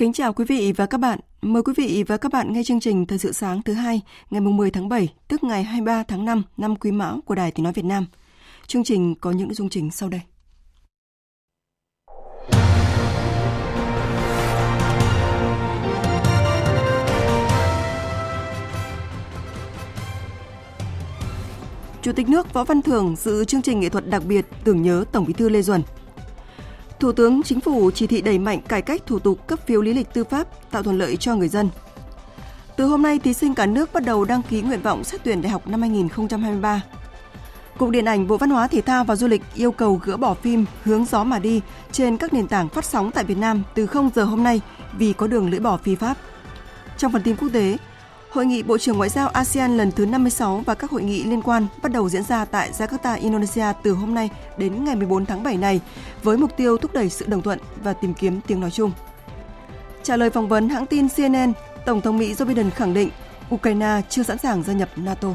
Kính chào quý vị và các bạn. Mời quý vị và các bạn nghe chương trình Thời sự sáng thứ hai, ngày 10 tháng 7, tức ngày 23 tháng 5 năm Quý Mão của Đài Tiếng Nói Việt Nam. Chương trình có những nội dung chính sau đây. Chủ tịch nước Võ Văn Thưởng dự chương trình nghệ thuật đặc biệt tưởng nhớ Tổng Bí thư Lê Duẩn – Thủ tướng Chính phủ chỉ thị đẩy mạnh cải cách thủ tục cấp phiếu lý lịch tư pháp, tạo thuận lợi cho người dân. Từ hôm nay, thí sinh cả nước bắt đầu đăng ký nguyện vọng xét tuyển đại học năm 2023. Cục Điện ảnh Bộ Văn hóa Thể thao và Du lịch yêu cầu gỡ bỏ phim Hướng gió mà đi trên các nền tảng phát sóng tại Việt Nam từ 0 giờ hôm nay vì có đường lưỡi bỏ phi pháp. Trong phần tin quốc tế, Hội nghị Bộ trưởng Ngoại giao ASEAN lần thứ 56 và các hội nghị liên quan bắt đầu diễn ra tại Jakarta, Indonesia từ hôm nay đến ngày 14 tháng 7 này với mục tiêu thúc đẩy sự đồng thuận và tìm kiếm tiếng nói chung. Trả lời phỏng vấn hãng tin CNN, Tổng thống Mỹ Joe Biden khẳng định Ukraine chưa sẵn sàng gia nhập NATO.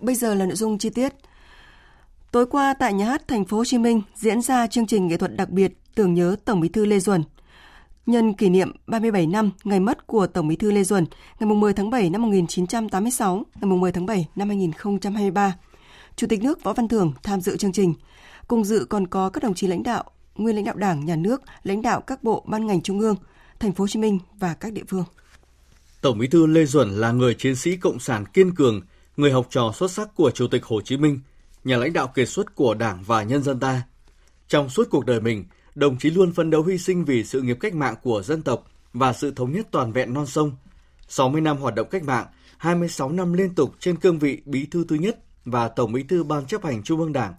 Bây giờ là nội dung chi tiết. Tối qua tại nhà hát Thành phố Hồ Chí Minh diễn ra chương trình nghệ thuật đặc biệt tưởng nhớ Tổng Bí thư Lê Duẩn. Nhân kỷ niệm 37 năm ngày mất của Tổng Bí thư Lê Duẩn, ngày 10 tháng 7 năm 1986, ngày 10 tháng 7 năm 2023, Chủ tịch nước Võ Văn Thưởng tham dự chương trình. Cùng dự còn có các đồng chí lãnh đạo, nguyên lãnh đạo Đảng, Nhà nước, lãnh đạo các bộ ban ngành trung ương, Thành phố Hồ Chí Minh và các địa phương. Tổng Bí thư Lê Duẩn là người chiến sĩ cộng sản kiên cường, người học trò xuất sắc của Chủ tịch Hồ Chí Minh – nhà lãnh đạo kiệt xuất của Đảng và nhân dân ta. Trong suốt cuộc đời mình, đồng chí luôn phấn đấu hy sinh vì sự nghiệp cách mạng của dân tộc và sự thống nhất toàn vẹn non sông. 60 năm hoạt động cách mạng, 26 năm liên tục trên cương vị Bí thư thứ nhất và Tổng Bí thư Ban chấp hành Trung ương Đảng,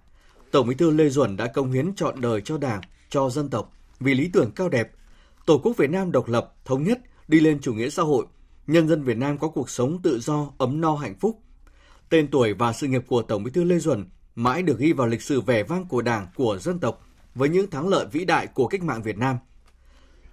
Tổng Bí thư Lê Duẩn đã công hiến trọn đời cho Đảng, cho dân tộc vì lý tưởng cao đẹp. Tổ quốc Việt Nam độc lập, thống nhất, đi lên chủ nghĩa xã hội, nhân dân Việt Nam có cuộc sống tự do, ấm no hạnh phúc, Tên tuổi và sự nghiệp của Tổng Bí thư Lê Duẩn mãi được ghi vào lịch sử vẻ vang của Đảng, của dân tộc với những thắng lợi vĩ đại của cách mạng Việt Nam.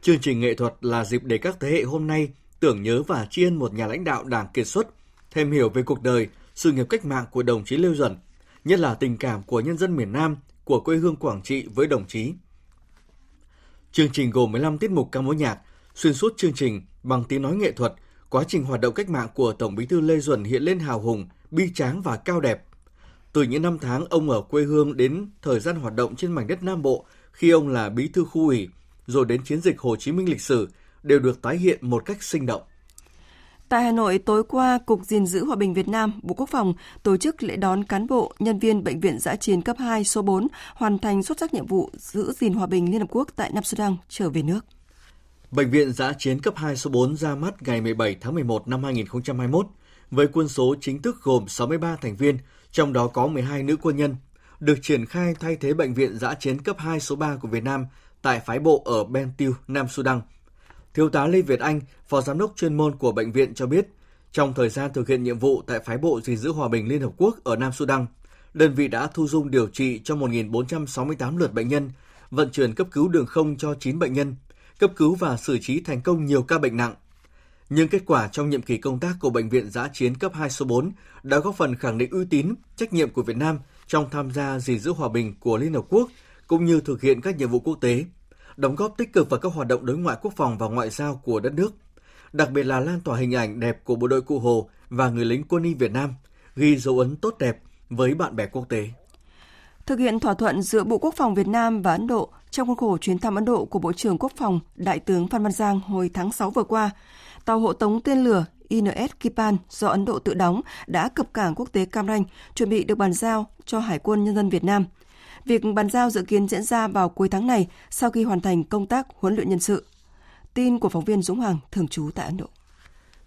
Chương trình nghệ thuật là dịp để các thế hệ hôm nay tưởng nhớ và tri ân một nhà lãnh đạo Đảng kiệt xuất, thêm hiểu về cuộc đời, sự nghiệp cách mạng của đồng chí Lê Duẩn, nhất là tình cảm của nhân dân miền Nam, của quê hương Quảng Trị với đồng chí. Chương trình gồm 15 tiết mục ca mối nhạc, xuyên suốt chương trình bằng tiếng nói nghệ thuật, quá trình hoạt động cách mạng của Tổng Bí thư Lê Duẩn hiện lên hào hùng, bi tráng và cao đẹp. Từ những năm tháng ông ở quê hương đến thời gian hoạt động trên mảnh đất Nam Bộ khi ông là bí thư khu ủy, rồi đến chiến dịch Hồ Chí Minh lịch sử đều được tái hiện một cách sinh động. Tại Hà Nội, tối qua, Cục gìn giữ Hòa bình Việt Nam, Bộ Quốc phòng tổ chức lễ đón cán bộ, nhân viên Bệnh viện Giã chiến cấp 2 số 4 hoàn thành xuất sắc nhiệm vụ giữ gìn hòa bình Liên Hợp Quốc tại Nam Sudan trở về nước. Bệnh viện Giã chiến cấp 2 số 4 ra mắt ngày 17 tháng 11 năm 2021 với quân số chính thức gồm 63 thành viên, trong đó có 12 nữ quân nhân, được triển khai thay thế bệnh viện giã chiến cấp 2 số 3 của Việt Nam tại phái bộ ở Bentiu, Nam Sudan. Thiếu tá Lê Việt Anh, Phó Giám đốc chuyên môn của bệnh viện cho biết, trong thời gian thực hiện nhiệm vụ tại phái bộ gìn giữ hòa bình Liên Hợp Quốc ở Nam Sudan, đơn vị đã thu dung điều trị cho 1.468 lượt bệnh nhân, vận chuyển cấp cứu đường không cho 9 bệnh nhân, cấp cứu và xử trí thành công nhiều ca bệnh nặng, nhưng kết quả trong nhiệm kỳ công tác của Bệnh viện Giã chiến cấp 2 số 4 đã góp phần khẳng định uy tín, trách nhiệm của Việt Nam trong tham gia gìn giữ hòa bình của Liên Hợp Quốc cũng như thực hiện các nhiệm vụ quốc tế, đóng góp tích cực vào các hoạt động đối ngoại quốc phòng và ngoại giao của đất nước, đặc biệt là lan tỏa hình ảnh đẹp của bộ đội Cụ Hồ và người lính quân y Việt Nam, ghi dấu ấn tốt đẹp với bạn bè quốc tế. Thực hiện thỏa thuận giữa Bộ Quốc phòng Việt Nam và Ấn Độ trong khuôn khổ chuyến thăm Ấn Độ của Bộ trưởng Quốc phòng Đại tướng Phan Văn Giang hồi tháng 6 vừa qua, tàu hộ tống tên lửa INS Kipan do Ấn Độ tự đóng đã cập cảng quốc tế Cam Ranh, chuẩn bị được bàn giao cho Hải quân Nhân dân Việt Nam. Việc bàn giao dự kiến diễn ra vào cuối tháng này sau khi hoàn thành công tác huấn luyện nhân sự. Tin của phóng viên Dũng Hoàng, thường trú tại Ấn Độ.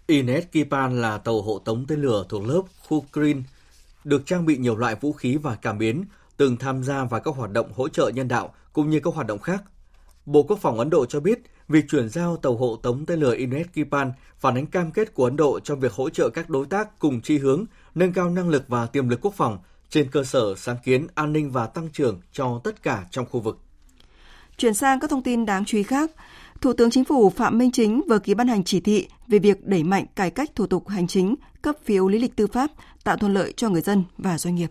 INS Kipan là tàu hộ tống tên lửa thuộc lớp Kukrin, được trang bị nhiều loại vũ khí và cảm biến, từng tham gia vào các hoạt động hỗ trợ nhân đạo cũng như các hoạt động khác. Bộ Quốc phòng Ấn Độ cho biết việc chuyển giao tàu hộ tống tên lửa INS Kipan phản ánh cam kết của Ấn Độ trong việc hỗ trợ các đối tác cùng chi hướng, nâng cao năng lực và tiềm lực quốc phòng trên cơ sở sáng kiến an ninh và tăng trưởng cho tất cả trong khu vực. Chuyển sang các thông tin đáng chú ý khác, Thủ tướng Chính phủ Phạm Minh Chính vừa ký ban hành chỉ thị về việc đẩy mạnh cải cách thủ tục hành chính, cấp phiếu lý lịch tư pháp, tạo thuận lợi cho người dân và doanh nghiệp.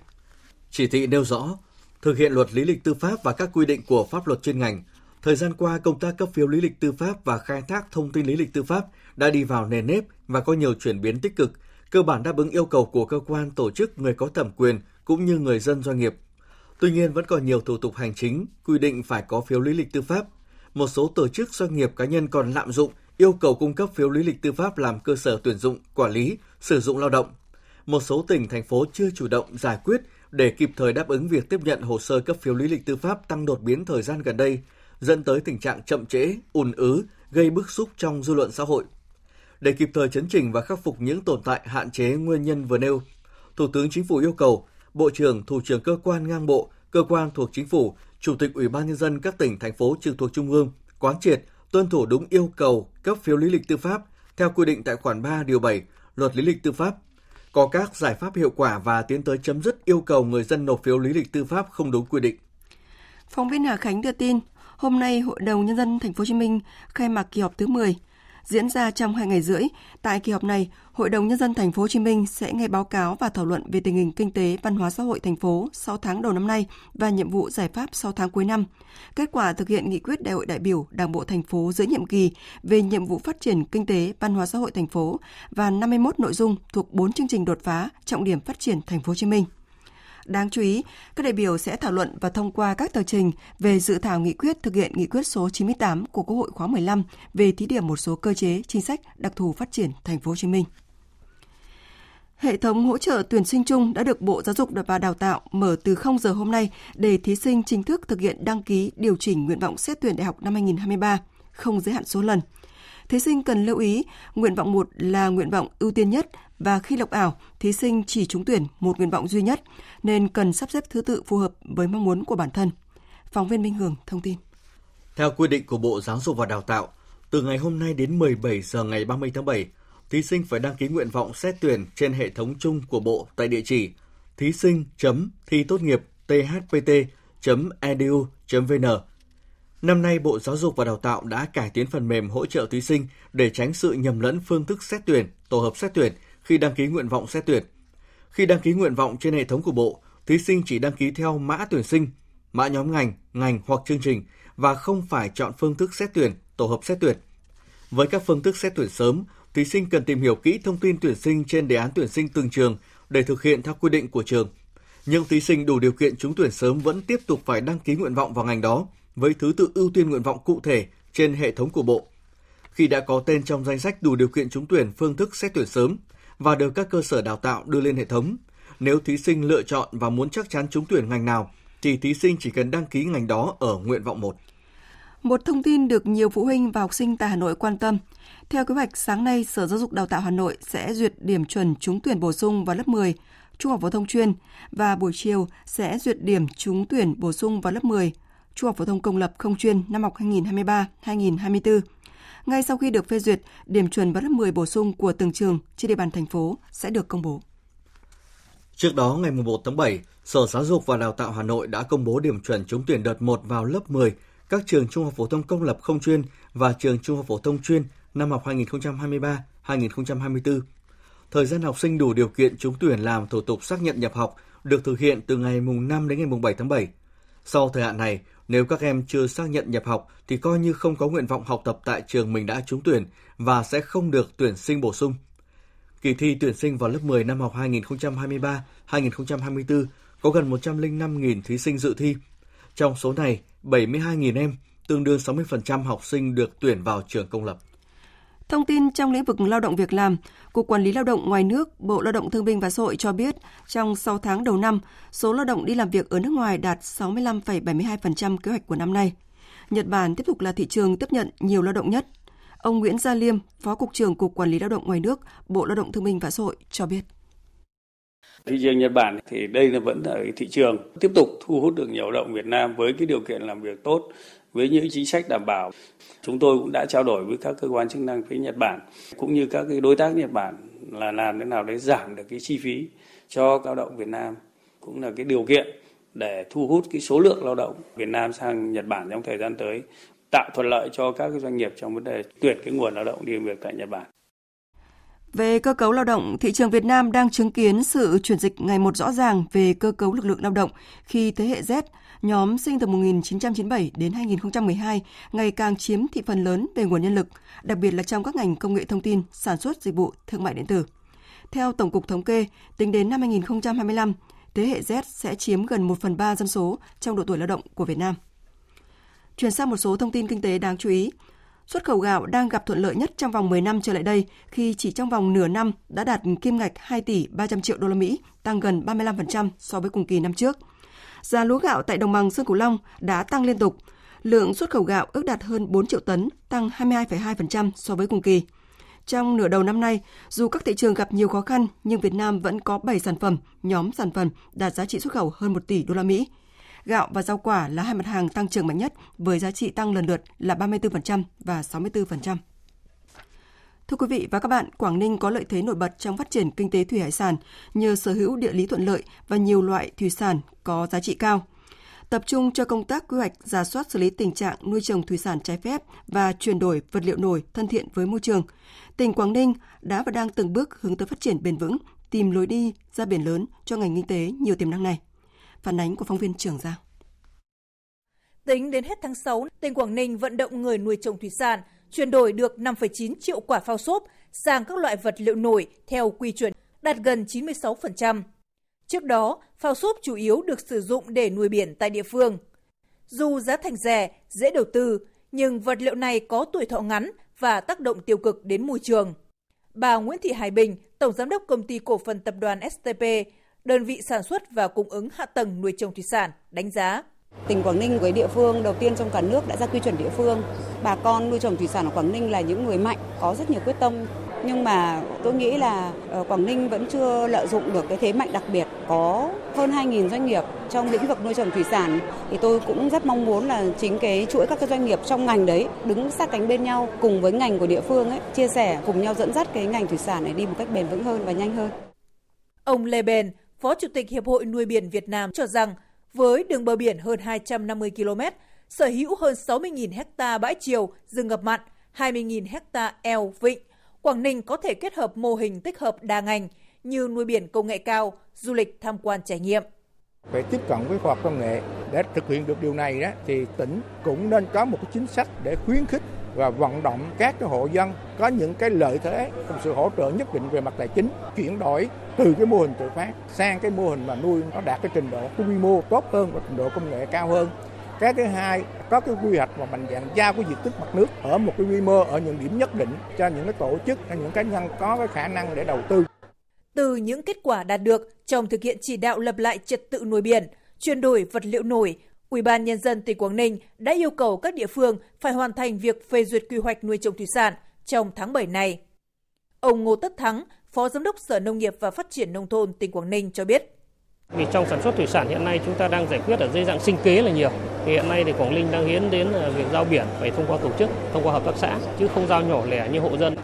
Chỉ thị nêu rõ, thực hiện luật lý lịch tư pháp và các quy định của pháp luật chuyên ngành. Thời gian qua, công tác cấp phiếu lý lịch tư pháp và khai thác thông tin lý lịch tư pháp đã đi vào nền nếp và có nhiều chuyển biến tích cực, cơ bản đáp ứng yêu cầu của cơ quan, tổ chức, người có thẩm quyền cũng như người dân doanh nghiệp. Tuy nhiên vẫn còn nhiều thủ tục hành chính quy định phải có phiếu lý lịch tư pháp. Một số tổ chức doanh nghiệp cá nhân còn lạm dụng yêu cầu cung cấp phiếu lý lịch tư pháp làm cơ sở tuyển dụng, quản lý, sử dụng lao động. Một số tỉnh thành phố chưa chủ động giải quyết để kịp thời đáp ứng việc tiếp nhận hồ sơ cấp phiếu lý lịch tư pháp tăng đột biến thời gian gần đây, dẫn tới tình trạng chậm trễ, ùn ứ, gây bức xúc trong dư luận xã hội. Để kịp thời chấn chỉnh và khắc phục những tồn tại hạn chế nguyên nhân vừa nêu, Thủ tướng Chính phủ yêu cầu Bộ trưởng, Thủ trưởng cơ quan ngang bộ, cơ quan thuộc Chính phủ, Chủ tịch Ủy ban nhân dân các tỉnh thành phố trực thuộc Trung ương quán triệt tuân thủ đúng yêu cầu cấp phiếu lý lịch tư pháp theo quy định tại khoản 3 điều 7 Luật lý lịch tư pháp có các giải pháp hiệu quả và tiến tới chấm dứt yêu cầu người dân nộp phiếu lý lịch tư pháp không đúng quy định. Phóng viên Hà Khánh đưa tin, hôm nay Hội đồng nhân dân thành phố Hồ Chí Minh khai mạc kỳ họp thứ 10 diễn ra trong hai ngày rưỡi. Tại kỳ họp này, Hội đồng nhân dân thành phố Hồ Chí Minh sẽ nghe báo cáo và thảo luận về tình hình kinh tế, văn hóa xã hội thành phố 6 tháng đầu năm nay và nhiệm vụ giải pháp 6 tháng cuối năm. Kết quả thực hiện nghị quyết Đại hội đại biểu Đảng bộ thành phố giữa nhiệm kỳ về nhiệm vụ phát triển kinh tế, văn hóa xã hội thành phố và 51 nội dung thuộc 4 chương trình đột phá trọng điểm phát triển thành phố Hồ Chí Minh. Đáng chú ý, các đại biểu sẽ thảo luận và thông qua các tờ trình về dự thảo nghị quyết thực hiện nghị quyết số 98 của Quốc hội khóa 15 về thí điểm một số cơ chế, chính sách đặc thù phát triển thành phố Hồ Chí Minh. Hệ thống hỗ trợ tuyển sinh chung đã được Bộ Giáo dục và Đào tạo mở từ 0 giờ hôm nay để thí sinh chính thức thực hiện đăng ký điều chỉnh nguyện vọng xét tuyển đại học năm 2023, không giới hạn số lần. Thí sinh cần lưu ý, nguyện vọng 1 là nguyện vọng ưu tiên nhất và khi lọc ảo, thí sinh chỉ trúng tuyển một nguyện vọng duy nhất nên cần sắp xếp thứ tự phù hợp với mong muốn của bản thân. Phóng viên Minh Hường thông tin. Theo quy định của Bộ Giáo dục và Đào tạo, từ ngày hôm nay đến 17 giờ ngày 30 tháng 7, thí sinh phải đăng ký nguyện vọng xét tuyển trên hệ thống chung của Bộ tại địa chỉ thí sinh thi tốt nghiệp thpt.edu.vn. Năm nay, Bộ Giáo dục và Đào tạo đã cải tiến phần mềm hỗ trợ thí sinh để tránh sự nhầm lẫn phương thức xét tuyển, tổ hợp xét tuyển khi đăng ký nguyện vọng xét tuyển. Khi đăng ký nguyện vọng trên hệ thống của Bộ, thí sinh chỉ đăng ký theo mã tuyển sinh, mã nhóm ngành, ngành hoặc chương trình và không phải chọn phương thức xét tuyển, tổ hợp xét tuyển. Với các phương thức xét tuyển sớm, thí sinh cần tìm hiểu kỹ thông tin tuyển sinh trên đề án tuyển sinh từng trường để thực hiện theo quy định của trường. Nhưng thí sinh đủ điều kiện trúng tuyển sớm vẫn tiếp tục phải đăng ký nguyện vọng vào ngành đó với thứ tự ưu tiên nguyện vọng cụ thể trên hệ thống của Bộ. Khi đã có tên trong danh sách đủ điều kiện trúng tuyển phương thức xét tuyển sớm và được các cơ sở đào tạo đưa lên hệ thống, nếu thí sinh lựa chọn và muốn chắc chắn trúng tuyển ngành nào thì thí sinh chỉ cần đăng ký ngành đó ở nguyện vọng 1. Một thông tin được nhiều phụ huynh và học sinh tại Hà Nội quan tâm. Theo kế hoạch, sáng nay Sở Giáo dục Đào tạo Hà Nội sẽ duyệt điểm chuẩn trúng tuyển bổ sung vào lớp 10, trung học phổ thông chuyên và buổi chiều sẽ duyệt điểm trúng tuyển bổ sung vào lớp 10, trung học phổ thông công lập không chuyên năm học 2023-2024. Ngay sau khi được phê duyệt, điểm chuẩn vào lớp 10 bổ sung của từng trường trên địa bàn thành phố sẽ được công bố. Trước đó, ngày 1 tháng 7, Sở Giáo dục và Đào tạo Hà Nội đã công bố điểm chuẩn trúng tuyển đợt 1 vào lớp 10 các trường trung học phổ thông công lập không chuyên và trường trung học phổ thông chuyên năm học 2023-2024. Thời gian học sinh đủ điều kiện trúng tuyển làm thủ tục xác nhận nhập học được thực hiện từ ngày mùng 5 đến ngày mùng 7 tháng 7. Sau thời hạn này, nếu các em chưa xác nhận nhập học thì coi như không có nguyện vọng học tập tại trường mình đã trúng tuyển và sẽ không được tuyển sinh bổ sung. Kỳ thi tuyển sinh vào lớp 10 năm học 2023-2024 có gần 105.000 thí sinh dự thi. Trong số này, 72.000 em, tương đương 60% học sinh được tuyển vào trường công lập. Thông tin trong lĩnh vực lao động việc làm, Cục Quản lý Lao động ngoài nước, Bộ Lao động Thương binh và Xã hội cho biết, trong 6 tháng đầu năm, số lao động đi làm việc ở nước ngoài đạt 65,72% kế hoạch của năm nay. Nhật Bản tiếp tục là thị trường tiếp nhận nhiều lao động nhất. Ông Nguyễn Gia Liêm, Phó Cục trưởng Cục Quản lý Lao động ngoài nước, Bộ Lao động Thương binh và Xã hội cho biết. Thị trường Nhật Bản thì đây là vẫn là thị trường tiếp tục thu hút được nhiều lao động Việt Nam với cái điều kiện làm việc tốt, với những chính sách đảm bảo. Chúng tôi cũng đã trao đổi với các cơ quan chức năng phía Nhật Bản cũng như các cái đối tác Nhật Bản là làm thế nào để giảm được cái chi phí cho lao động Việt Nam cũng là cái điều kiện để thu hút cái số lượng lao động Việt Nam sang Nhật Bản trong thời gian tới tạo thuận lợi cho các doanh nghiệp trong vấn đề tuyển cái nguồn lao động đi làm việc tại Nhật Bản. Về cơ cấu lao động, thị trường Việt Nam đang chứng kiến sự chuyển dịch ngày một rõ ràng về cơ cấu lực lượng lao động khi thế hệ Z, nhóm sinh từ 1997 đến 2012, ngày càng chiếm thị phần lớn về nguồn nhân lực, đặc biệt là trong các ngành công nghệ thông tin, sản xuất dịch vụ, thương mại điện tử. Theo Tổng cục Thống kê, tính đến năm 2025, thế hệ Z sẽ chiếm gần 1 phần 3 dân số trong độ tuổi lao động của Việt Nam. Chuyển sang một số thông tin kinh tế đáng chú ý. Xuất khẩu gạo đang gặp thuận lợi nhất trong vòng 10 năm trở lại đây khi chỉ trong vòng nửa năm đã đạt kim ngạch 2 tỷ 300 triệu đô la Mỹ, tăng gần 35% so với cùng kỳ năm trước. Giá lúa gạo tại đồng bằng Sông Cửu Long đã tăng liên tục. Lượng xuất khẩu gạo ước đạt hơn 4 triệu tấn, tăng 22,2% so với cùng kỳ. Trong nửa đầu năm nay, dù các thị trường gặp nhiều khó khăn nhưng Việt Nam vẫn có 7 sản phẩm, nhóm sản phẩm đạt giá trị xuất khẩu hơn 1 tỷ đô la Mỹ. Gạo và rau quả là hai mặt hàng tăng trưởng mạnh nhất với giá trị tăng lần lượt là 34% và 64%. Thưa quý vị và các bạn, Quảng Ninh có lợi thế nổi bật trong phát triển kinh tế thủy hải sản nhờ sở hữu địa lý thuận lợi và nhiều loại thủy sản có giá trị cao. Tập trung cho công tác quy hoạch, giả soát xử lý tình trạng nuôi trồng thủy sản trái phép và chuyển đổi vật liệu nổi thân thiện với môi trường. Tỉnh Quảng Ninh đã và đang từng bước hướng tới phát triển bền vững, tìm lối đi ra biển lớn cho ngành kinh tế nhiều tiềm năng này. Phản ánh của phóng viên Trường Giang. Tính đến hết tháng 6, tỉnh Quảng Ninh vận động người nuôi trồng thủy sản chuyển đổi được 5,9 triệu quả phao xốp sang các loại vật liệu nổi theo quy chuẩn, đạt gần 96%. Trước đó, phao xốp chủ yếu được sử dụng để nuôi biển tại địa phương. Dù giá thành rẻ, dễ đầu tư, nhưng vật liệu này có tuổi thọ ngắn và tác động tiêu cực đến môi trường. Bà Nguyễn Thị Hải Bình, Tổng Giám đốc Công ty Cổ phần Tập đoàn STP, đơn vị sản xuất và cung ứng hạ tầng nuôi trồng thủy sản, đánh giá. Tỉnh Quảng Ninh với địa phương đầu tiên trong cả nước đã ra quy chuẩn địa phương. Bà con nuôi trồng thủy sản ở Quảng Ninh là những người mạnh, có rất nhiều quyết tâm. Nhưng mà tôi nghĩ là ờ, Quảng Ninh vẫn chưa lợi dụng được cái thế mạnh đặc biệt. Có hơn 2.000 doanh nghiệp trong lĩnh vực nuôi trồng thủy sản. Thì tôi cũng rất mong muốn là chính cái chuỗi các cái doanh nghiệp trong ngành đấy đứng sát cánh bên nhau cùng với ngành của địa phương ấy, chia sẻ cùng nhau dẫn dắt cái ngành thủy sản này đi một cách bền vững hơn và nhanh hơn. Ông Lê Bền, Phó Chủ tịch Hiệp hội Nuôi biển Việt Nam cho rằng với đường bờ biển hơn 250 km, sở hữu hơn 60.000 ha bãi chiều, rừng ngập mặn, 20.000 ha eo vịnh, Quảng Ninh có thể kết hợp mô hình tích hợp đa ngành như nuôi biển công nghệ cao, du lịch tham quan trải nghiệm. Phải tiếp cận với khoa học công nghệ để thực hiện được điều này đó thì tỉnh cũng nên có một cái chính sách để khuyến khích và vận động các cái hộ dân có những cái lợi thế cùng sự hỗ trợ nhất định về mặt tài chính, chuyển đổi từ cái mô hình tự phát sang cái mô hình mà nuôi nó đạt cái trình độ, cái quy mô tốt hơn và trình độ công nghệ cao hơn. Cái thứ hai, có cái quy hoạch và mạnh dạng giao cái diện tích mặt nước ở một cái quy mô ở những điểm nhất định cho những cái tổ chức hay những cá nhân có cái khả năng để đầu tư. Từ những kết quả đạt được trong thực hiện chỉ đạo lập lại trật tự nuôi biển, chuyển đổi vật liệu nổi Ủy ban Nhân dân tỉnh Quảng Ninh đã yêu cầu các địa phương phải hoàn thành việc phê duyệt quy hoạch nuôi trồng thủy sản trong tháng 7 này. Ông Ngô Tất Thắng, Phó Giám đốc Sở Nông nghiệp và Phát triển Nông thôn tỉnh Quảng Ninh cho biết. Vì trong sản xuất thủy sản hiện nay chúng ta đang giải quyết ở dưới dạng sinh kế là nhiều. Thì hiện nay thì Quảng Ninh đang hiến đến việc giao biển phải thông qua tổ chức, thông qua hợp tác xã, chứ không giao nhỏ lẻ như hộ dân.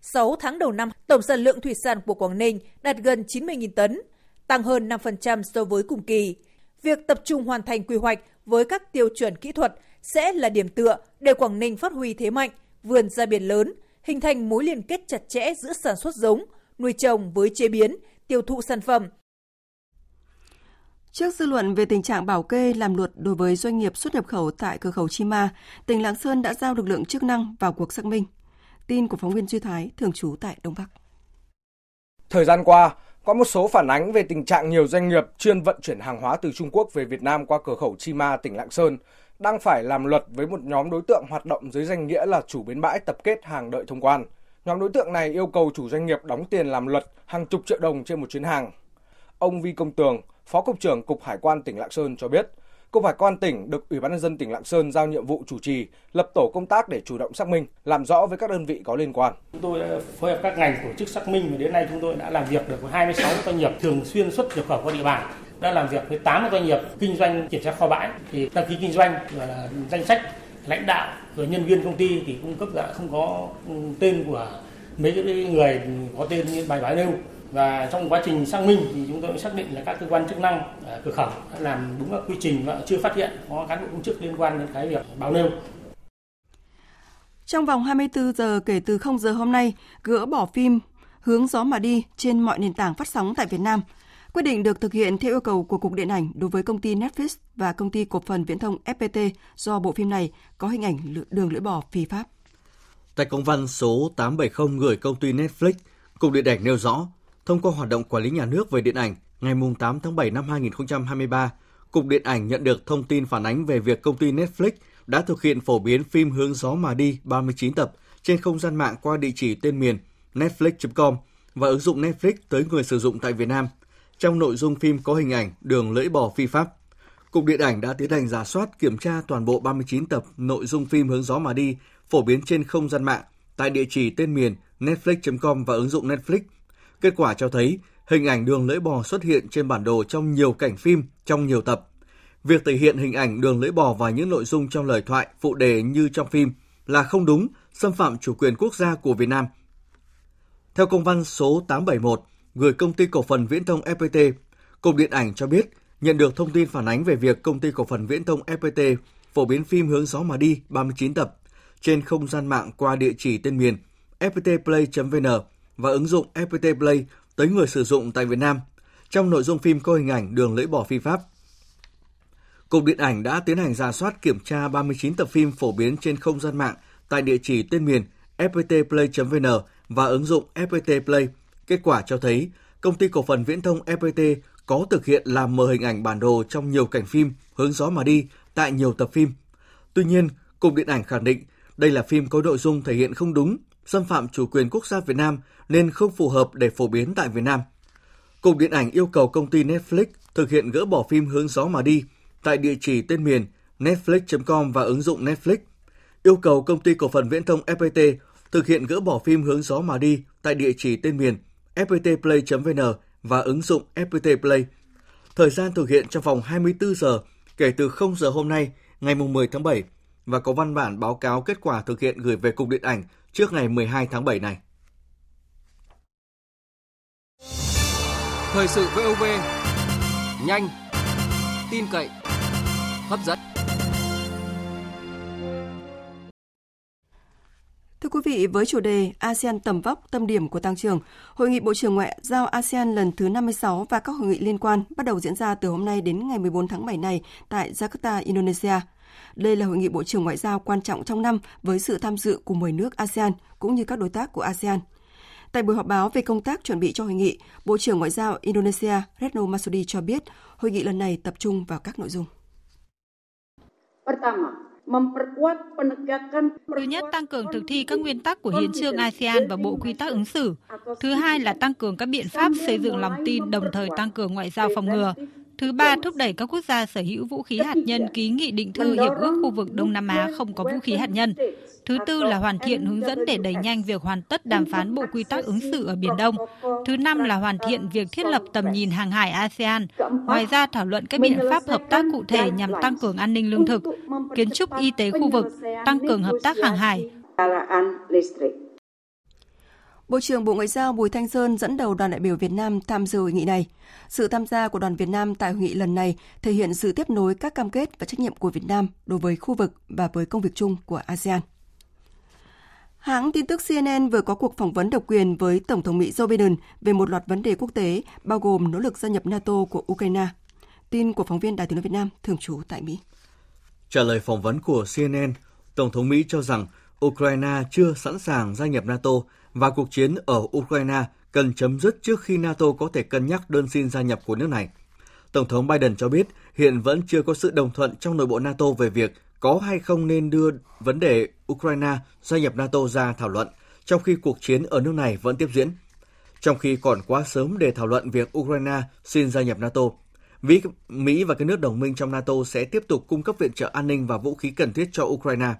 6 tháng đầu năm, tổng sản lượng thủy sản của Quảng Ninh đạt gần 90.000 tấn, tăng hơn 5% so với cùng kỳ. Việc tập trung hoàn thành quy hoạch với các tiêu chuẩn kỹ thuật sẽ là điểm tựa để Quảng Ninh phát huy thế mạnh, vươn ra biển lớn, hình thành mối liên kết chặt chẽ giữa sản xuất giống, nuôi trồng với chế biến, tiêu thụ sản phẩm. Trước dư luận về tình trạng bảo kê làm luật đối với doanh nghiệp xuất nhập khẩu tại cửa khẩu Chi Ma, tỉnh Lạng Sơn đã giao lực lượng chức năng vào cuộc xác minh. Tin của phóng viên Duy Thái, thường trú tại Đông Bắc. Thời gian qua, có một số phản ánh về tình trạng nhiều doanh nghiệp chuyên vận chuyển hàng hóa từ Trung Quốc về Việt Nam qua cửa khẩu Chi Ma, tỉnh Lạng Sơn đang phải làm luật với một nhóm đối tượng hoạt động dưới danh nghĩa là chủ bến bãi tập kết hàng đợi thông quan. Nhóm đối tượng này yêu cầu chủ doanh nghiệp đóng tiền làm luật hàng chục triệu đồng trên một chuyến hàng. Ông Vi Công Tường, Phó Cục trưởng Cục Hải quan tỉnh Lạng Sơn cho biết, Cục Hải quan tỉnh được Ủy ban nhân dân tỉnh Lạng Sơn giao nhiệm vụ chủ trì, lập tổ công tác để chủ động xác minh, làm rõ với các đơn vị có liên quan. Chúng tôi đã phối hợp các ngành tổ chức xác minh và đến nay chúng tôi đã làm việc được với 26 doanh nghiệp thường xuyên xuất nhập khẩu qua địa bàn đã làm việc với 8 doanh nghiệp kinh doanh kiểm tra kho bãi thì đăng ký kinh doanh và danh sách lãnh đạo rồi nhân viên công ty thì cung cấp đã không có ừ, tên của mấy cái người có tên như bài báo nêu và trong quá trình xác minh thì chúng tôi xác định là các cơ quan chức năng ở cửa khẩu đã làm đúng các quy trình và chưa phát hiện có cán bộ công chức liên quan đến cái việc báo nêu. Trong vòng 24 giờ kể từ 0 giờ hôm nay, gỡ bỏ phim Hướng gió mà đi trên mọi nền tảng phát sóng tại Việt Nam. Quyết định được thực hiện theo yêu cầu của Cục Điện ảnh đối với công ty Netflix và công ty cổ phần viễn thông FPT do bộ phim này có hình ảnh đường lưỡi bò phi pháp. Tại công văn số 870 gửi công ty Netflix, Cục Điện ảnh nêu rõ, thông qua hoạt động quản lý nhà nước về điện ảnh, ngày 8 tháng 7 năm 2023, Cục Điện ảnh nhận được thông tin phản ánh về việc công ty Netflix đã thực hiện phổ biến phim Hướng gió mà đi 39 tập trên không gian mạng qua địa chỉ tên miền netflix.com và ứng dụng Netflix tới người sử dụng tại Việt Nam. Trong nội dung phim có hình ảnh đường lưỡi bò phi pháp. Cục Điện ảnh đã tiến hành giả soát kiểm tra toàn bộ 39 tập nội dung phim Hướng gió mà đi phổ biến trên không gian mạng tại địa chỉ tên miền netflix.com và ứng dụng Netflix. Kết quả cho thấy hình ảnh đường lưỡi bò xuất hiện trên bản đồ trong nhiều cảnh phim trong nhiều tập. Việc thể hiện hình ảnh đường lưỡi bò và những nội dung trong lời thoại phụ đề như trong phim là không đúng, xâm phạm chủ quyền quốc gia của Việt Nam. Theo công văn số 871 gửi công ty cổ phần viễn thông FPT, Cục Điện ảnh cho biết nhận được thông tin phản ánh về việc công ty cổ phần viễn thông FPT phổ biến phim Hướng gió mà đi 39 tập trên không gian mạng qua địa chỉ tên miền fptplay.vn và ứng dụng FPT Play tới người sử dụng tại Việt Nam. Trong nội dung phim có hình ảnh đường lưỡi bò phi pháp. Cục Điện ảnh đã tiến hành ra soát kiểm tra 39 tập phim phổ biến trên không gian mạng tại địa chỉ tên miền fptplay.vn và ứng dụng FPT Play. Kết quả cho thấy, công ty cổ phần viễn thông FPT có thực hiện làm mờ hình ảnh bản đồ trong nhiều cảnh phim hướng gió mà đi tại nhiều tập phim. Tuy nhiên, Cục Điện ảnh khẳng định đây là phim có nội dung thể hiện không đúng, xâm phạm chủ quyền quốc gia Việt Nam nên không phù hợp để phổ biến tại Việt Nam. Cục Điện ảnh yêu cầu công ty Netflix thực hiện gỡ bỏ phim Hướng gió mà đi tại địa chỉ tên miền netflix.com và ứng dụng Netflix. Yêu cầu công ty cổ phần viễn thông FPT thực hiện gỡ bỏ phim Hướng gió mà đi tại địa chỉ tên miền fptplay.vn và ứng dụng FPT Play. Thời gian thực hiện trong vòng 24 giờ kể từ 0 giờ hôm nay, ngày 10 tháng 7 và có văn bản báo cáo kết quả thực hiện gửi về Cục Điện ảnh trước ngày 12 tháng 7 này. Thời sự VOV nhanh, tin cậy, hấp dẫn. Thưa quý vị, với chủ đề ASEAN tầm vóc tâm điểm của tăng trưởng, Hội nghị Bộ trưởng Ngoại giao ASEAN lần thứ 56 và các hội nghị liên quan bắt đầu diễn ra từ hôm nay đến ngày 14 tháng 7 này tại Jakarta, Indonesia. Đây là hội nghị Bộ trưởng Ngoại giao quan trọng trong năm với sự tham dự của 10 nước ASEAN cũng như các đối tác của ASEAN. Tại buổi họp báo về công tác chuẩn bị cho hội nghị, Bộ trưởng Ngoại giao Indonesia Retno Marsudi cho biết hội nghị lần này tập trung vào các nội dung. Thứ nhất, tăng cường thực thi các nguyên tắc của hiến trương ASEAN và bộ quy tắc ứng xử. Thứ hai là tăng cường các biện pháp xây dựng lòng tin đồng thời tăng cường ngoại giao phòng ngừa. Thứ ba, thúc đẩy các quốc gia sở hữu vũ khí hạt nhân ký nghị định thư Hiệp ước khu vực Đông Nam Á không có vũ khí hạt nhân. Thứ tư là hoàn thiện hướng dẫn để đẩy nhanh việc hoàn tất đàm phán bộ quy tắc ứng xử ở Biển Đông. Thứ năm là hoàn thiện việc thiết lập tầm nhìn hàng hải ASEAN. Ngoài ra, thảo luận các biện pháp hợp tác cụ thể nhằm tăng cường an ninh lương thực, kiến trúc y tế khu vực, tăng cường hợp tác hàng hải. Bộ trưởng Bộ Ngoại giao Bùi Thanh Sơn dẫn đầu đoàn đại biểu Việt Nam tham dự hội nghị này. Sự tham gia của đoàn Việt Nam tại hội nghị lần này thể hiện sự tiếp nối các cam kết và trách nhiệm của Việt Nam đối với khu vực và với công việc chung của ASEAN. Hãng tin tức CNN vừa có cuộc phỏng vấn độc quyền với Tổng thống Mỹ Joe Biden về một loạt vấn đề quốc tế, bao gồm nỗ lực gia nhập NATO của Ukraine. Tin của phóng viên Đài tiếng nói Việt Nam thường trú tại Mỹ. Trả lời phỏng vấn của CNN, Tổng thống Mỹ cho rằng Ukraine chưa sẵn sàng gia nhập NATO và cuộc chiến ở Ukraine cần chấm dứt trước khi NATO có thể cân nhắc đơn xin gia nhập của nước này. Tổng thống Biden cho biết hiện vẫn chưa có sự đồng thuận trong nội bộ NATO về việc có hay không nên đưa vấn đề Ukraine gia nhập NATO ra thảo luận, trong khi cuộc chiến ở nước này vẫn tiếp diễn. Trong khi còn quá sớm để thảo luận việc Ukraine xin gia nhập NATO, Mỹ và các nước đồng minh trong NATO sẽ tiếp tục cung cấp viện trợ an ninh và vũ khí cần thiết cho Ukraine.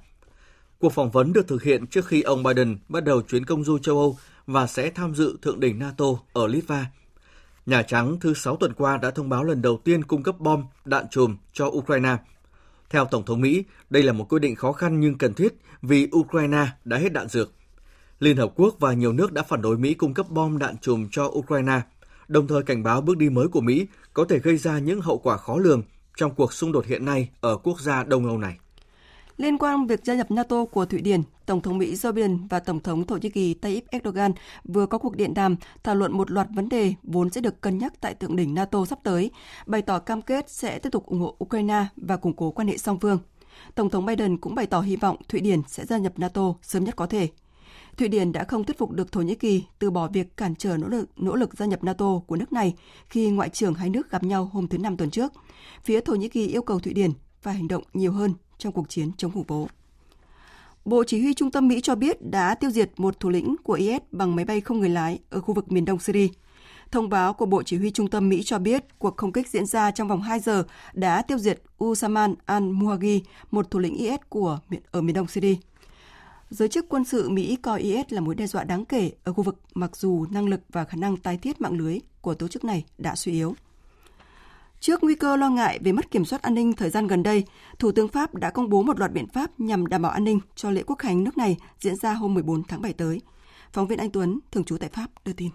Cuộc phỏng vấn được thực hiện trước khi ông Biden bắt đầu chuyến công du châu Âu và sẽ tham dự thượng đỉnh NATO ở Litva. Nhà Trắng thứ sáu tuần qua đã thông báo lần đầu tiên cung cấp bom, đạn trùm cho Ukraine. Theo Tổng thống Mỹ, đây là một quyết định khó khăn nhưng cần thiết vì Ukraine đã hết đạn dược. Liên Hợp Quốc và nhiều nước đã phản đối Mỹ cung cấp bom đạn trùm cho Ukraine, đồng thời cảnh báo bước đi mới của Mỹ có thể gây ra những hậu quả khó lường trong cuộc xung đột hiện nay ở quốc gia Đông Âu này. Liên quan việc gia nhập NATO của Thụy Điển, Tổng thống Mỹ Joe Biden và Tổng thống Thổ Nhĩ Kỳ Tayyip Erdogan vừa có cuộc điện đàm thảo luận một loạt vấn đề vốn sẽ được cân nhắc tại thượng đỉnh NATO sắp tới, bày tỏ cam kết sẽ tiếp tục ủng hộ Ukraine và củng cố quan hệ song phương. Tổng thống Biden cũng bày tỏ hy vọng Thụy Điển sẽ gia nhập NATO sớm nhất có thể. Thụy Điển đã không thuyết phục được Thổ Nhĩ Kỳ từ bỏ việc cản trở nỗ lực nỗ lực gia nhập NATO của nước này khi ngoại trưởng hai nước gặp nhau hôm thứ Năm tuần trước. Phía Thổ Nhĩ Kỳ yêu cầu Thụy Điển phải hành động nhiều hơn trong cuộc chiến chống khủng bố. Bộ Chỉ huy Trung tâm Mỹ cho biết đã tiêu diệt một thủ lĩnh của IS bằng máy bay không người lái ở khu vực miền đông Syria. Thông báo của Bộ Chỉ huy Trung tâm Mỹ cho biết cuộc không kích diễn ra trong vòng 2 giờ đã tiêu diệt Usaman al-Muhagi, một thủ lĩnh IS của ở miền đông Syria. Giới chức quân sự Mỹ coi IS là mối đe dọa đáng kể ở khu vực mặc dù năng lực và khả năng tái thiết mạng lưới của tổ chức này đã suy yếu. Trước nguy cơ lo ngại về mất kiểm soát an ninh thời gian gần đây, Thủ tướng Pháp đã công bố một loạt biện pháp nhằm đảm bảo an ninh cho lễ quốc khánh nước này diễn ra hôm 14 tháng 7 tới. Phóng viên Anh Tuấn, thường trú tại Pháp, đưa tin.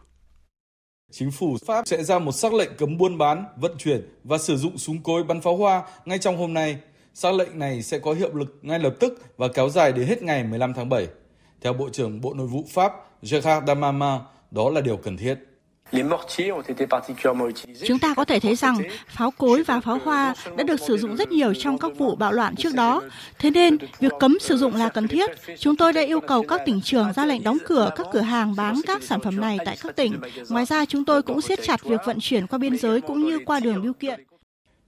Chính phủ Pháp sẽ ra một sắc lệnh cấm buôn bán, vận chuyển và sử dụng súng cối bắn pháo hoa ngay trong hôm nay. Sắc lệnh này sẽ có hiệu lực ngay lập tức và kéo dài đến hết ngày 15 tháng 7. Theo Bộ trưởng Bộ Nội vụ Pháp Gérard damama đó là điều cần thiết. Chúng ta có thể thấy rằng pháo cối và pháo hoa đã được sử dụng rất nhiều trong các vụ bạo loạn trước đó. Thế nên, việc cấm sử dụng là cần thiết. Chúng tôi đã yêu cầu các tỉnh trường ra lệnh đóng cửa các cửa hàng bán các sản phẩm này tại các tỉnh. Ngoài ra, chúng tôi cũng siết chặt việc vận chuyển qua biên giới cũng như qua đường bưu kiện.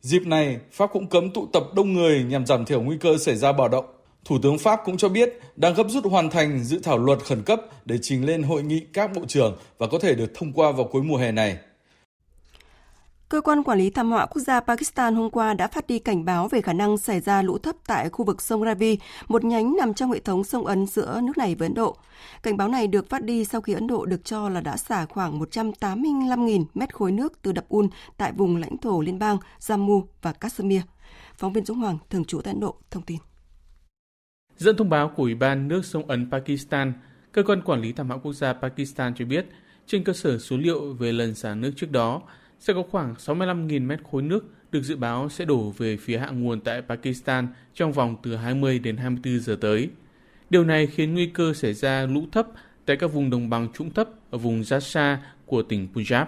Dịp này, Pháp cũng cấm tụ tập đông người nhằm giảm thiểu nguy cơ xảy ra bạo động. Thủ tướng Pháp cũng cho biết đang gấp rút hoàn thành dự thảo luật khẩn cấp để trình lên hội nghị các bộ trưởng và có thể được thông qua vào cuối mùa hè này. Cơ quan quản lý thảm họa quốc gia Pakistan hôm qua đã phát đi cảnh báo về khả năng xảy ra lũ thấp tại khu vực sông Ravi, một nhánh nằm trong hệ thống sông Ấn giữa nước này với Ấn Độ. Cảnh báo này được phát đi sau khi Ấn Độ được cho là đã xả khoảng 185.000 mét khối nước từ đập Un tại vùng lãnh thổ liên bang Jammu và Kashmir. Phóng viên Dũng Hoàng, thường trú tại Ấn Độ, thông tin. Dẫn thông báo của Ủy ban nước sông Ấn Pakistan, cơ quan quản lý thảm họa quốc gia Pakistan cho biết, trên cơ sở số liệu về lần xả nước trước đó, sẽ có khoảng 65.000 mét khối nước được dự báo sẽ đổ về phía hạ nguồn tại Pakistan trong vòng từ 20 đến 24 giờ tới. Điều này khiến nguy cơ xảy ra lũ thấp tại các vùng đồng bằng trũng thấp ở vùng Jassa của tỉnh Punjab.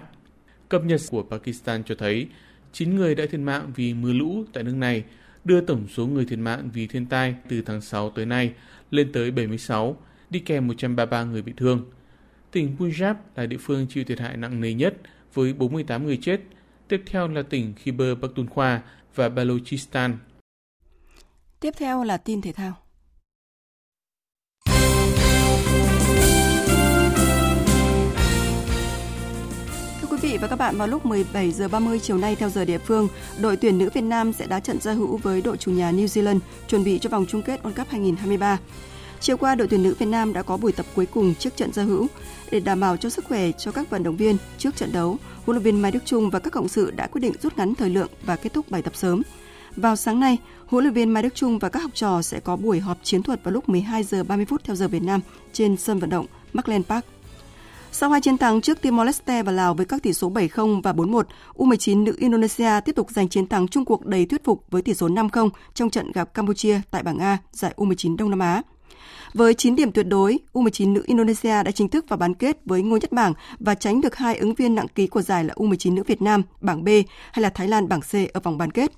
Cập nhật của Pakistan cho thấy 9 người đã thiệt mạng vì mưa lũ tại nước này, đưa tổng số người thiệt mạng vì thiên tai từ tháng 6 tới nay lên tới 76, đi kèm 133 người bị thương. Tỉnh Punjab là địa phương chịu thiệt hại nặng nề nhất với 48 người chết. Tiếp theo là tỉnh Khyber Pakhtunkhwa và Balochistan. Tiếp theo là tin thể thao. Vị và các bạn, vào lúc 17 giờ 30 chiều nay theo giờ địa phương, đội tuyển nữ Việt Nam sẽ đá trận giao hữu với đội chủ nhà New Zealand chuẩn bị cho vòng chung kết World Cup 2023. Chiều qua, đội tuyển nữ Việt Nam đã có buổi tập cuối cùng trước trận giao hữu. Để đảm bảo cho sức khỏe cho các vận động viên trước trận đấu, huấn luyện viên Mai Đức Trung và các cộng sự đã quyết định rút ngắn thời lượng và kết thúc bài tập sớm. Vào sáng nay, huấn luyện viên Mai Đức Trung và các học trò sẽ có buổi họp chiến thuật vào lúc 12 giờ 30 phút theo giờ Việt Nam trên sân vận động Markland Park. Sau hai chiến thắng trước Timor-Leste và Lào với các tỷ số 7-0 và 4-1, U19 nữ Indonesia tiếp tục giành chiến thắng chung cuộc đầy thuyết phục với tỷ số 5-0 trong trận gặp Campuchia tại bảng A giải U19 Đông Nam Á. Với 9 điểm tuyệt đối, U19 nữ Indonesia đã chính thức vào bán kết với ngôi nhất bảng và tránh được hai ứng viên nặng ký của giải là U19 nữ Việt Nam bảng B hay là Thái Lan bảng C ở vòng bán kết.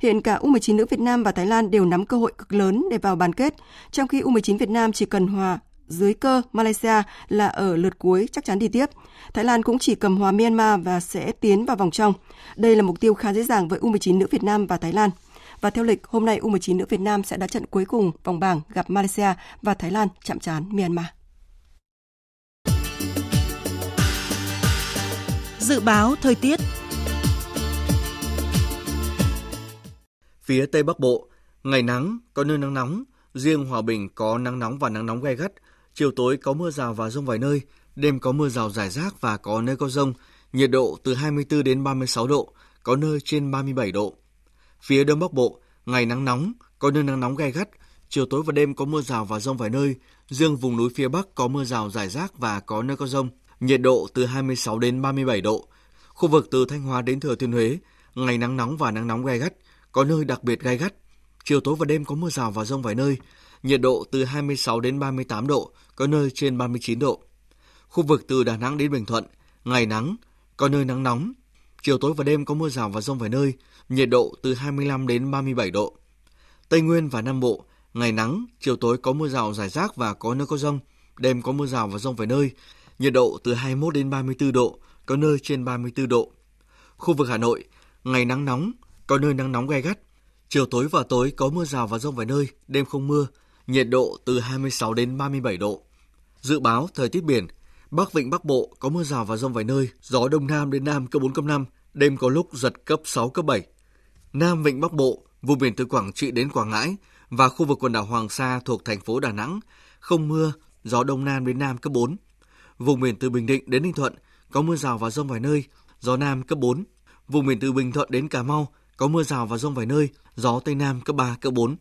Hiện cả U19 nữ Việt Nam và Thái Lan đều nắm cơ hội cực lớn để vào bán kết, trong khi U19 Việt Nam chỉ cần hòa dưới cơ Malaysia là ở lượt cuối chắc chắn đi tiếp. Thái Lan cũng chỉ cầm hòa Myanmar và sẽ tiến vào vòng trong. Đây là mục tiêu khá dễ dàng với U19 nữ Việt Nam và Thái Lan. Và theo lịch, hôm nay U19 nữ Việt Nam sẽ đá trận cuối cùng vòng bảng gặp Malaysia và Thái Lan chạm trán Myanmar. Dự báo thời tiết Phía Tây Bắc Bộ, ngày nắng, có nơi nắng nóng, riêng Hòa Bình có nắng nóng và nắng nóng gai gắt, chiều tối có mưa rào và rông vài nơi, đêm có mưa rào rải rác và có nơi có rông, nhiệt độ từ 24 đến 36 độ, có nơi trên 37 độ. Phía Đông Bắc Bộ, ngày nắng nóng, có nơi nắng nóng gai gắt, chiều tối và đêm có mưa rào và rông vài nơi, riêng vùng núi phía Bắc có mưa rào rải rác và có nơi có rông, nhiệt độ từ 26 đến 37 độ. Khu vực từ Thanh Hóa đến Thừa Thiên Huế, ngày nắng nóng và nắng nóng gai gắt, có nơi đặc biệt gai gắt. Chiều tối và đêm có mưa rào và rông vài nơi, nhiệt độ từ 26 đến 38 độ, có nơi trên 39 độ. Khu vực từ Đà Nẵng đến Bình Thuận, ngày nắng, có nơi nắng nóng. Chiều tối và đêm có mưa rào và rông vài nơi, nhiệt độ từ 25 đến 37 độ. Tây Nguyên và Nam Bộ, ngày nắng, chiều tối có mưa rào rải rác và có nơi có rông, đêm có mưa rào và rông vài nơi, nhiệt độ từ 21 đến 34 độ, có nơi trên 34 độ. Khu vực Hà Nội, ngày nắng nóng, có nơi nắng nóng gai gắt. Chiều tối và tối có mưa rào và rông vài nơi, đêm không mưa, nhiệt độ từ 26 đến 37 độ. Dự báo thời tiết biển, Bắc Vịnh Bắc Bộ có mưa rào và rông vài nơi, gió Đông Nam đến Nam cấp 4, cấp 5, đêm có lúc giật cấp 6, cấp 7. Nam Vịnh Bắc Bộ, vùng biển từ Quảng Trị đến Quảng Ngãi và khu vực quần đảo Hoàng Sa thuộc thành phố Đà Nẵng, không mưa, gió Đông Nam đến Nam cấp 4. Vùng biển từ Bình Định đến Ninh Thuận có mưa rào và rông vài nơi, gió Nam cấp 4. Vùng biển từ Bình Thuận đến Cà Mau có mưa rào và rông vài nơi, gió Tây Nam cấp 3, cấp 4.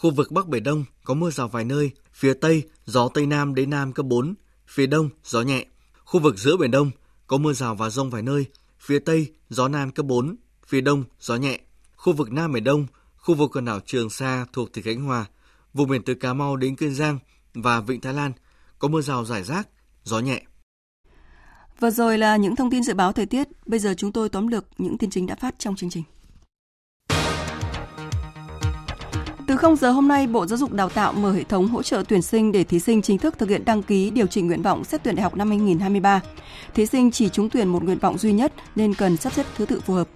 Khu vực Bắc Biển Đông có mưa rào vài nơi, phía Tây gió Tây Nam đến Nam cấp 4, phía Đông gió nhẹ. Khu vực giữa Biển Đông có mưa rào và rông vài nơi, phía Tây gió Nam cấp 4, phía Đông gió nhẹ. Khu vực Nam Biển Đông, khu vực quần đảo Trường Sa thuộc tỉnh Khánh Hòa, vùng biển từ Cà Mau đến Kiên Giang và Vịnh Thái Lan có mưa rào rải rác, gió nhẹ. Vừa rồi là những thông tin dự báo thời tiết, bây giờ chúng tôi tóm lược những tin chính đã phát trong chương trình. Từ 0 giờ hôm nay, Bộ Giáo dục Đào tạo mở hệ thống hỗ trợ tuyển sinh để thí sinh chính thức thực hiện đăng ký điều chỉnh nguyện vọng xét tuyển đại học năm 2023. Thí sinh chỉ trúng tuyển một nguyện vọng duy nhất nên cần sắp xếp thứ tự phù hợp.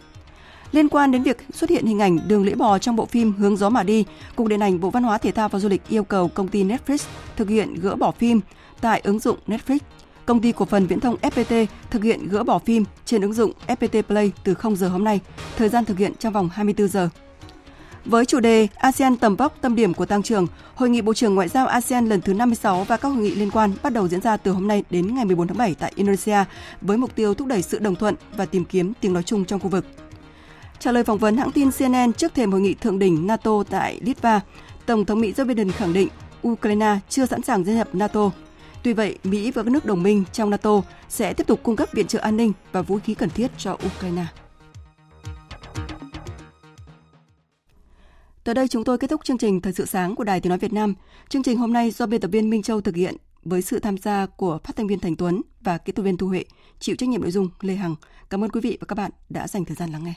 Liên quan đến việc xuất hiện hình ảnh đường lưỡi bò trong bộ phim Hướng gió mà đi, Cục Điện ảnh Bộ Văn hóa Thể thao và Du lịch yêu cầu công ty Netflix thực hiện gỡ bỏ phim tại ứng dụng Netflix. Công ty cổ phần viễn thông FPT thực hiện gỡ bỏ phim trên ứng dụng FPT Play từ 0 giờ hôm nay, thời gian thực hiện trong vòng 24 giờ. Với chủ đề ASEAN tầm vóc tâm điểm của tăng trưởng, Hội nghị Bộ trưởng Ngoại giao ASEAN lần thứ 56 và các hội nghị liên quan bắt đầu diễn ra từ hôm nay đến ngày 14 tháng 7 tại Indonesia với mục tiêu thúc đẩy sự đồng thuận và tìm kiếm tiếng nói chung trong khu vực. Trả lời phỏng vấn hãng tin CNN trước thềm hội nghị thượng đỉnh NATO tại Litva, Tổng thống Mỹ Joe Biden khẳng định Ukraine chưa sẵn sàng gia nhập NATO. Tuy vậy, Mỹ và các nước đồng minh trong NATO sẽ tiếp tục cung cấp viện trợ an ninh và vũ khí cần thiết cho Ukraine. Tới đây chúng tôi kết thúc chương trình Thời sự sáng của Đài Tiếng Nói Việt Nam. Chương trình hôm nay do biên tập viên Minh Châu thực hiện với sự tham gia của phát thanh viên Thành Tuấn và kỹ thuật viên Thu Huệ, chịu trách nhiệm nội dung Lê Hằng. Cảm ơn quý vị và các bạn đã dành thời gian lắng nghe.